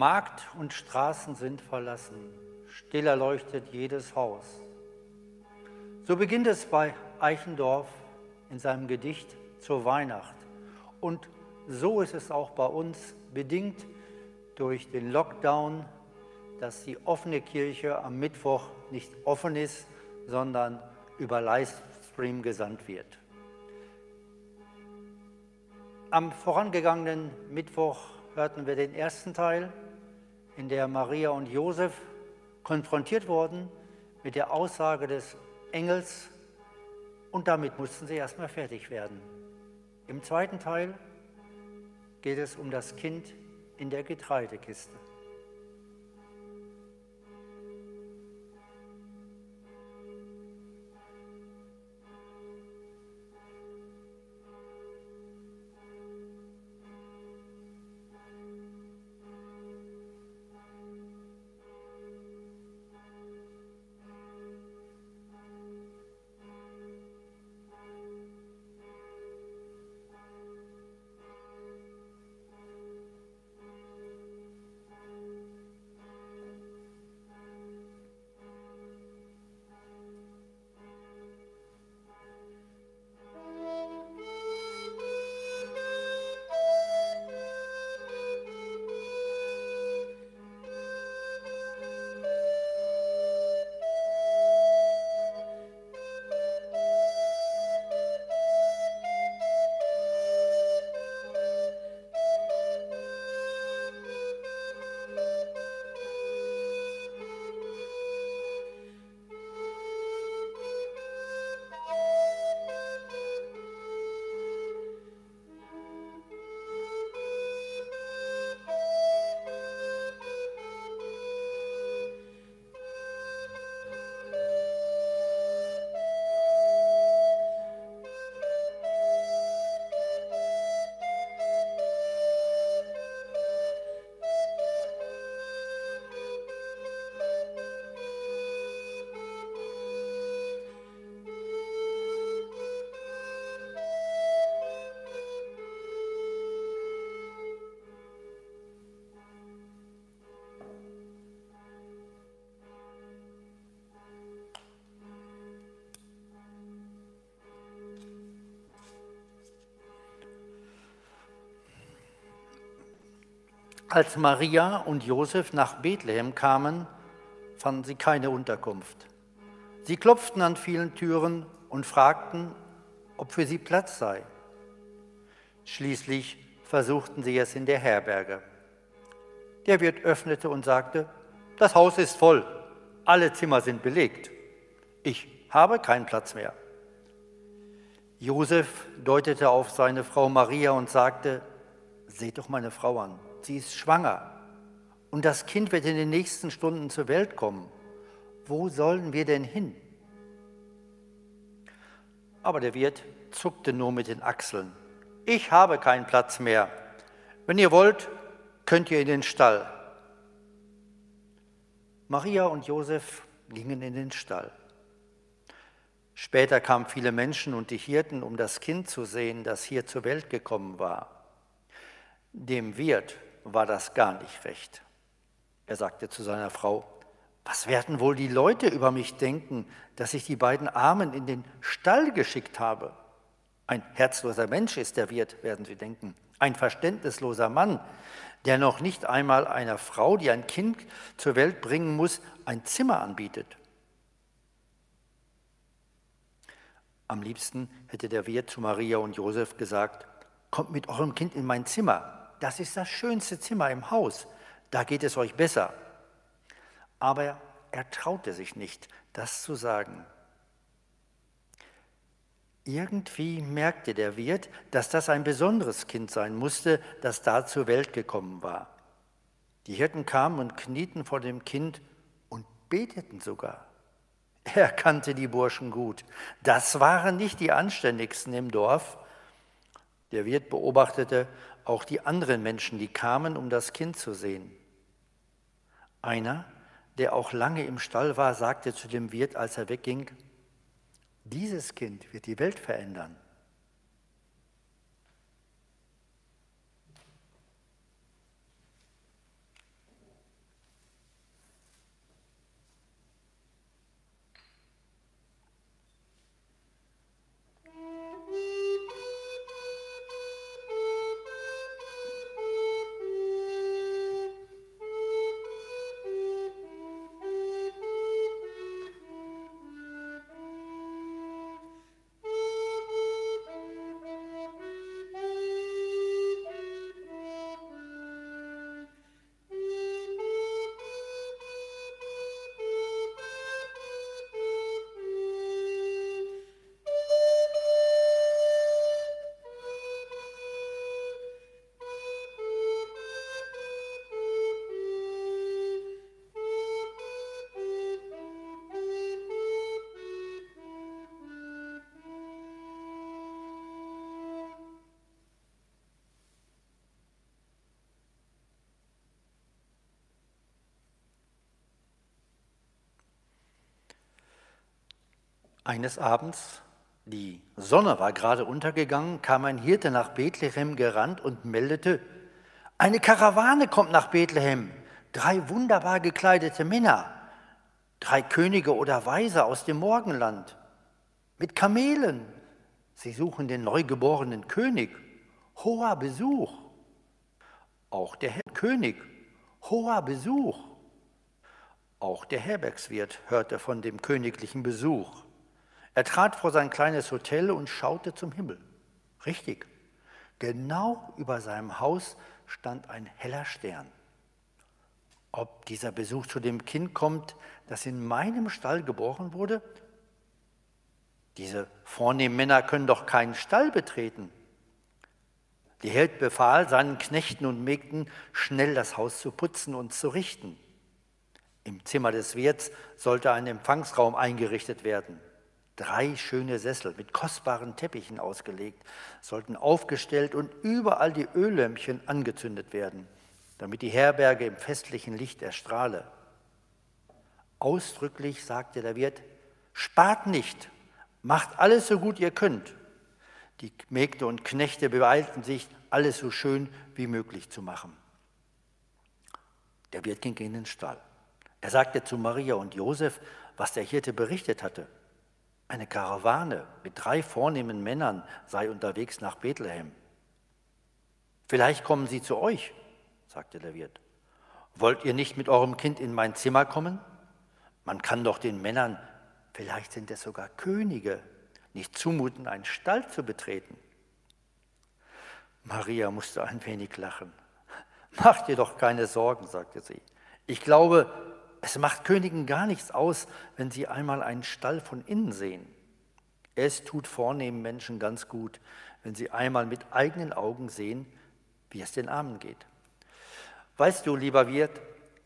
Markt und Straßen sind verlassen, still erleuchtet jedes Haus. So beginnt es bei Eichendorff in seinem Gedicht zur Weihnacht. Und so ist es auch bei uns, bedingt durch den Lockdown, dass die offene Kirche am Mittwoch nicht offen ist, sondern über Livestream gesandt wird. Am vorangegangenen Mittwoch hörten wir den ersten Teil, in der Maria und Josef konfrontiert wurden mit der Aussage des Engels und damit mussten sie erstmal fertig werden. Im zweiten Teil geht es um das Kind in der Getreidekiste. Als Maria und Josef nach Bethlehem kamen, fanden sie keine Unterkunft. Sie klopften an vielen Türen und fragten, ob für sie Platz sei. Schließlich versuchten sie es in der Herberge. Der Wirt öffnete und sagte, das Haus ist voll, alle Zimmer sind belegt. Ich habe keinen Platz mehr. Josef deutete auf seine Frau Maria und sagte, seht doch meine Frau an sie ist schwanger und das Kind wird in den nächsten Stunden zur Welt kommen. Wo sollen wir denn hin? Aber der Wirt zuckte nur mit den Achseln. Ich habe keinen Platz mehr. Wenn ihr wollt, könnt ihr in den Stall. Maria und Josef gingen in den Stall. Später kamen viele Menschen und die Hirten, um das Kind zu sehen, das hier zur Welt gekommen war. Dem Wirt war das gar nicht recht. Er sagte zu seiner Frau, was werden wohl die Leute über mich denken, dass ich die beiden Armen in den Stall geschickt habe? Ein herzloser Mensch ist der Wirt, werden sie denken. Ein verständnisloser Mann, der noch nicht einmal einer Frau, die ein Kind zur Welt bringen muss, ein Zimmer anbietet. Am liebsten hätte der Wirt zu Maria und Josef gesagt, kommt mit eurem Kind in mein Zimmer das ist das schönste Zimmer im Haus, da geht es euch besser. Aber er traute sich nicht, das zu sagen. Irgendwie merkte der Wirt, dass das ein besonderes Kind sein musste, das da zur Welt gekommen war. Die Hirten kamen und knieten vor dem Kind und beteten sogar. Er kannte die Burschen gut. Das waren nicht die anständigsten im Dorf. Der Wirt beobachtete, auch die anderen Menschen, die kamen, um das Kind zu sehen. Einer, der auch lange im Stall war, sagte zu dem Wirt, als er wegging, dieses Kind wird die Welt verändern. Eines Abends, die Sonne war gerade untergegangen, kam ein Hirte nach Bethlehem gerannt und meldete, eine Karawane kommt nach Bethlehem, drei wunderbar gekleidete Männer, drei Könige oder Weise aus dem Morgenland, mit Kamelen. Sie suchen den neugeborenen König. Hoher Besuch. Auch der Herr König. Hoher Besuch. Auch der Herbergswirt hörte von dem königlichen Besuch. Er trat vor sein kleines Hotel und schaute zum Himmel. Richtig, genau über seinem Haus stand ein heller Stern. Ob dieser Besuch zu dem Kind kommt, das in meinem Stall geboren wurde? Diese vornehmen Männer können doch keinen Stall betreten. Die Held befahl seinen Knechten und Mägden, schnell das Haus zu putzen und zu richten. Im Zimmer des Wirts sollte ein Empfangsraum eingerichtet werden. Drei schöne Sessel mit kostbaren Teppichen ausgelegt sollten aufgestellt und überall die Öllämpchen angezündet werden, damit die Herberge im festlichen Licht erstrahle. Ausdrücklich sagte der Wirt, spart nicht, macht alles so gut ihr könnt. Die Mägde und Knechte beeilten sich, alles so schön wie möglich zu machen. Der Wirt ging in den Stall. Er sagte zu Maria und Josef, was der Hirte berichtet hatte. Eine Karawane mit drei vornehmen Männern sei unterwegs nach Bethlehem. Vielleicht kommen sie zu euch, sagte der Wirt. Wollt ihr nicht mit eurem Kind in mein Zimmer kommen? Man kann doch den Männern, vielleicht sind es sogar Könige, nicht zumuten, einen Stall zu betreten. Maria musste ein wenig lachen. Macht dir doch keine Sorgen, sagte sie. Ich glaube, es macht Königen gar nichts aus, wenn sie einmal einen Stall von innen sehen. Es tut vornehmen Menschen ganz gut, wenn sie einmal mit eigenen Augen sehen, wie es den Armen geht. Weißt du, lieber Wirt,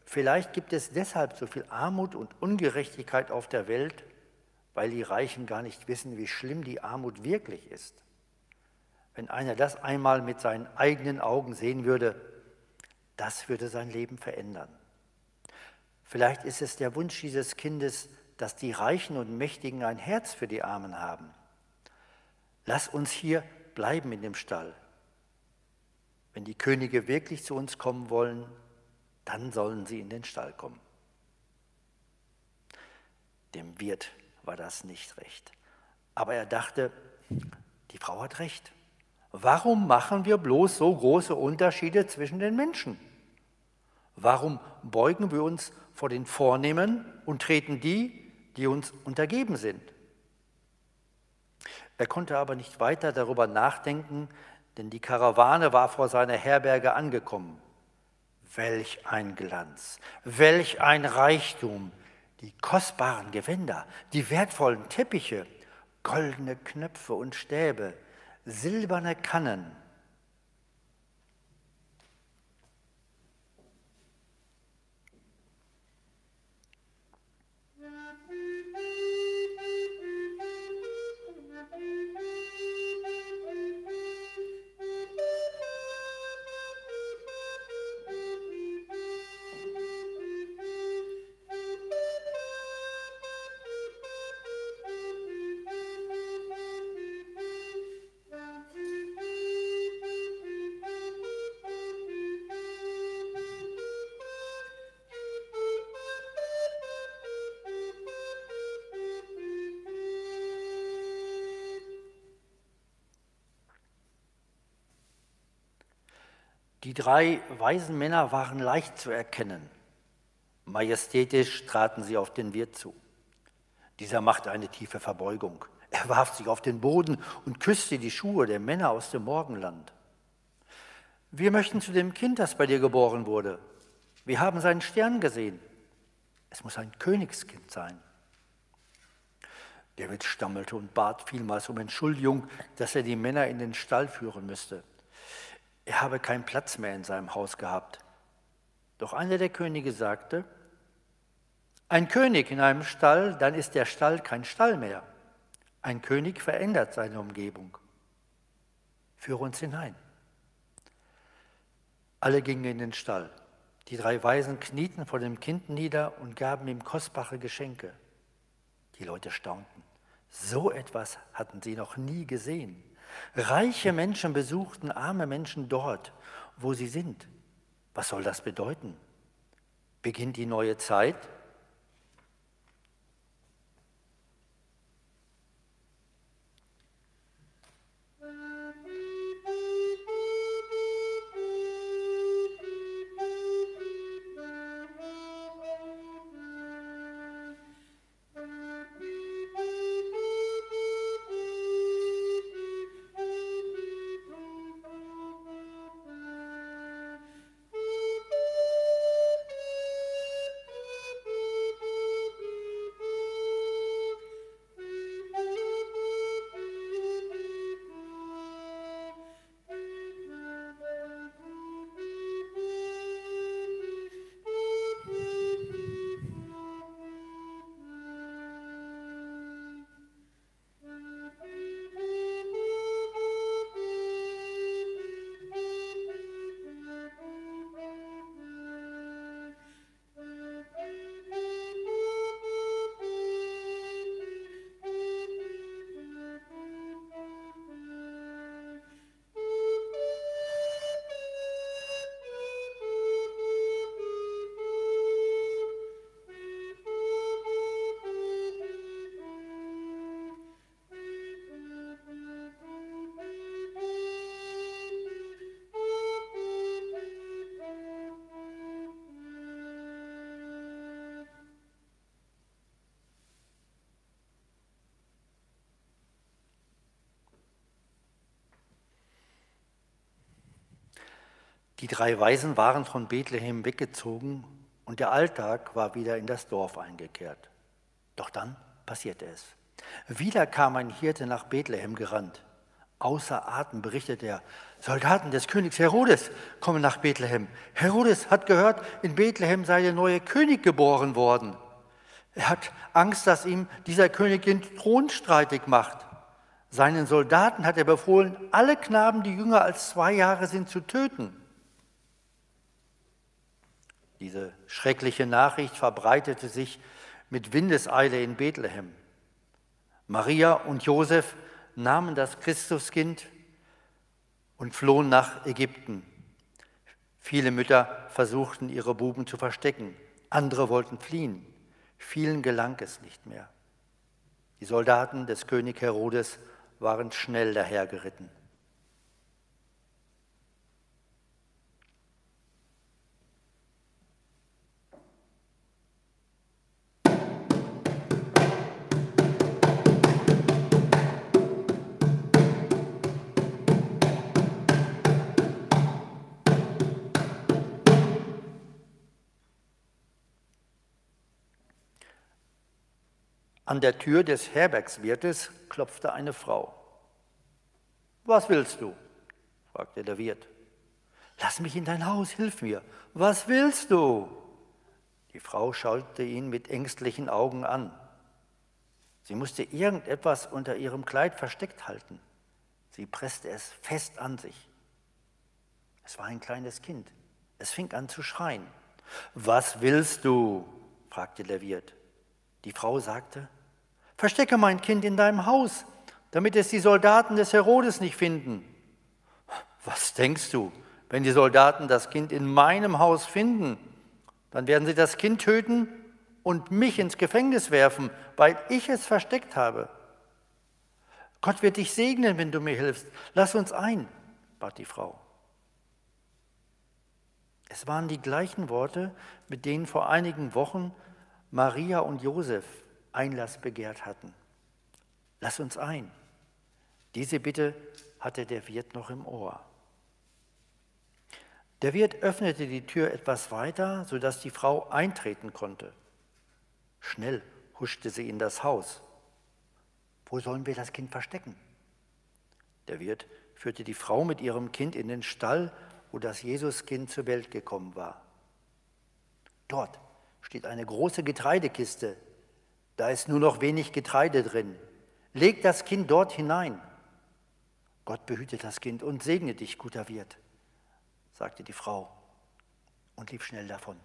vielleicht gibt es deshalb so viel Armut und Ungerechtigkeit auf der Welt, weil die Reichen gar nicht wissen, wie schlimm die Armut wirklich ist. Wenn einer das einmal mit seinen eigenen Augen sehen würde, das würde sein Leben verändern. Vielleicht ist es der Wunsch dieses Kindes, dass die Reichen und Mächtigen ein Herz für die Armen haben. Lass uns hier bleiben in dem Stall. Wenn die Könige wirklich zu uns kommen wollen, dann sollen sie in den Stall kommen. Dem Wirt war das nicht recht. Aber er dachte, die Frau hat recht. Warum machen wir bloß so große Unterschiede zwischen den Menschen? Warum beugen wir uns vor den Vornehmen und treten die, die uns untergeben sind? Er konnte aber nicht weiter darüber nachdenken, denn die Karawane war vor seiner Herberge angekommen. Welch ein Glanz, welch ein Reichtum, die kostbaren Gewänder, die wertvollen Teppiche, goldene Knöpfe und Stäbe, silberne Kannen, Die drei weisen Männer waren leicht zu erkennen. Majestätisch traten sie auf den Wirt zu. Dieser machte eine tiefe Verbeugung. Er warf sich auf den Boden und küsste die Schuhe der Männer aus dem Morgenland. Wir möchten zu dem Kind, das bei dir geboren wurde. Wir haben seinen Stern gesehen. Es muss ein Königskind sein. Der Wirt stammelte und bat vielmals um Entschuldigung, dass er die Männer in den Stall führen müsste. Er habe keinen Platz mehr in seinem Haus gehabt. Doch einer der Könige sagte, ein König in einem Stall, dann ist der Stall kein Stall mehr. Ein König verändert seine Umgebung. Führe uns hinein. Alle gingen in den Stall. Die drei Weisen knieten vor dem Kind nieder und gaben ihm kostbare Geschenke. Die Leute staunten. So etwas hatten sie noch nie gesehen. Reiche Menschen besuchten arme Menschen dort, wo sie sind. Was soll das bedeuten? Beginnt die neue Zeit? Die drei Weisen waren von Bethlehem weggezogen und der Alltag war wieder in das Dorf eingekehrt. Doch dann passierte es. Wieder kam ein Hirte nach Bethlehem gerannt. Außer Atem berichtet er, Soldaten des Königs Herodes kommen nach Bethlehem. Herodes hat gehört, in Bethlehem sei der neue König geboren worden. Er hat Angst, dass ihm dieser König den Thron streitig macht. Seinen Soldaten hat er befohlen, alle Knaben, die jünger als zwei Jahre sind, zu töten. Diese schreckliche Nachricht verbreitete sich mit Windeseile in Bethlehem. Maria und Josef nahmen das Christuskind und flohen nach Ägypten. Viele Mütter versuchten, ihre Buben zu verstecken. Andere wollten fliehen. Vielen gelang es nicht mehr. Die Soldaten des König Herodes waren schnell dahergeritten. An der Tür des Herbergswirtes klopfte eine Frau. Was willst du? fragte der Wirt. Lass mich in dein Haus, hilf mir. Was willst du? Die Frau schaute ihn mit ängstlichen Augen an. Sie musste irgendetwas unter ihrem Kleid versteckt halten. Sie presste es fest an sich. Es war ein kleines Kind. Es fing an zu schreien. Was willst du? fragte der Wirt. Die Frau sagte, verstecke mein Kind in deinem Haus, damit es die Soldaten des Herodes nicht finden. Was denkst du, wenn die Soldaten das Kind in meinem Haus finden? Dann werden sie das Kind töten und mich ins Gefängnis werfen, weil ich es versteckt habe. Gott wird dich segnen, wenn du mir hilfst. Lass uns ein, bat die Frau. Es waren die gleichen Worte, mit denen vor einigen Wochen Maria und Josef Einlass begehrt hatten. Lass uns ein. Diese Bitte hatte der Wirt noch im Ohr. Der Wirt öffnete die Tür etwas weiter, sodass die Frau eintreten konnte. Schnell huschte sie in das Haus. Wo sollen wir das Kind verstecken? Der Wirt führte die Frau mit ihrem Kind in den Stall, wo das Jesuskind zur Welt gekommen war. Dort steht eine große Getreidekiste. Da ist nur noch wenig Getreide drin. Leg das Kind dort hinein. Gott behüte das Kind und segne dich, guter Wirt, sagte die Frau und lief schnell davon.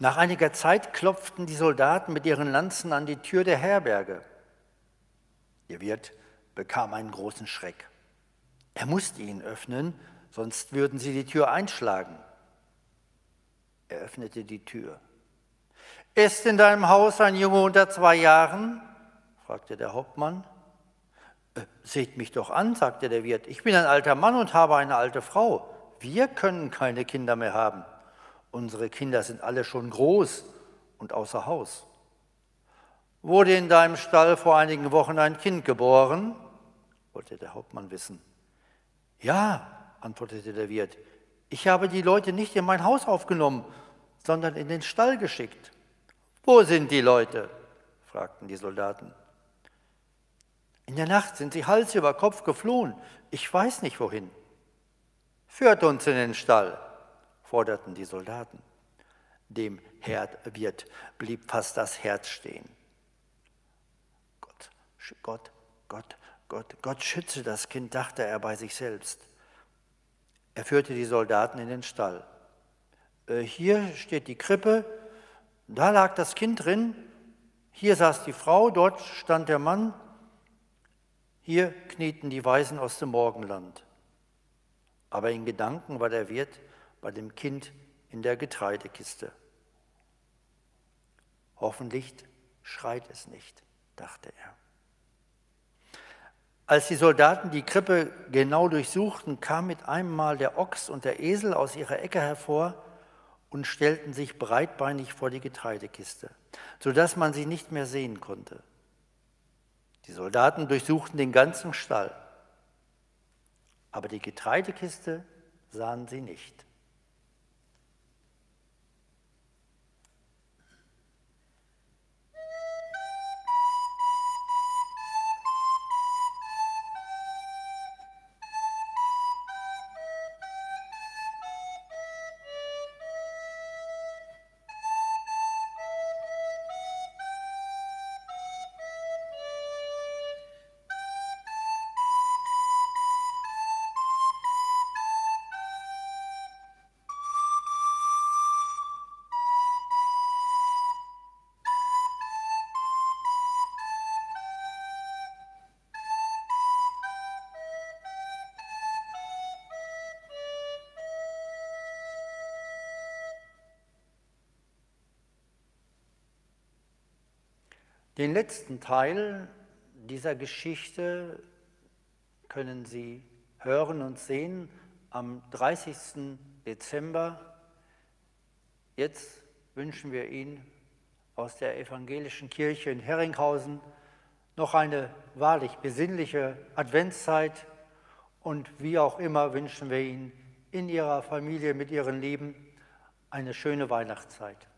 Nach einiger Zeit klopften die Soldaten mit ihren Lanzen an die Tür der Herberge. Der Wirt bekam einen großen Schreck. Er musste ihn öffnen, sonst würden sie die Tür einschlagen. Er öffnete die Tür. Ist in deinem Haus ein Junge unter zwei Jahren? fragte der Hauptmann. Äh, seht mich doch an, sagte der Wirt. Ich bin ein alter Mann und habe eine alte Frau. Wir können keine Kinder mehr haben. Unsere Kinder sind alle schon groß und außer Haus. Wurde in deinem Stall vor einigen Wochen ein Kind geboren? wollte der Hauptmann wissen. Ja, antwortete der Wirt, ich habe die Leute nicht in mein Haus aufgenommen, sondern in den Stall geschickt. Wo sind die Leute? fragten die Soldaten. In der Nacht sind sie Hals über Kopf geflohen. Ich weiß nicht wohin. Führt uns in den Stall, forderten die Soldaten. Dem Herdwirt blieb fast das Herz stehen. Gott, Gott, Gott, Gott, Gott schütze das Kind, dachte er bei sich selbst. Er führte die Soldaten in den Stall. Äh, hier steht die Krippe, da lag das Kind drin, hier saß die Frau, dort stand der Mann, hier knieten die Weisen aus dem Morgenland. Aber in Gedanken war der Wirt bei dem Kind in der Getreidekiste. Hoffentlich schreit es nicht, dachte er. Als die Soldaten die Krippe genau durchsuchten, kam mit einem Mal der Ochs und der Esel aus ihrer Ecke hervor und stellten sich breitbeinig vor die Getreidekiste, sodass man sie nicht mehr sehen konnte. Die Soldaten durchsuchten den ganzen Stall, aber die Getreidekiste sahen sie nicht. Den letzten Teil dieser Geschichte können Sie hören und sehen am 30. Dezember. Jetzt wünschen wir Ihnen aus der evangelischen Kirche in Herringhausen noch eine wahrlich besinnliche Adventszeit und wie auch immer wünschen wir Ihnen in Ihrer Familie mit Ihren Lieben eine schöne Weihnachtszeit.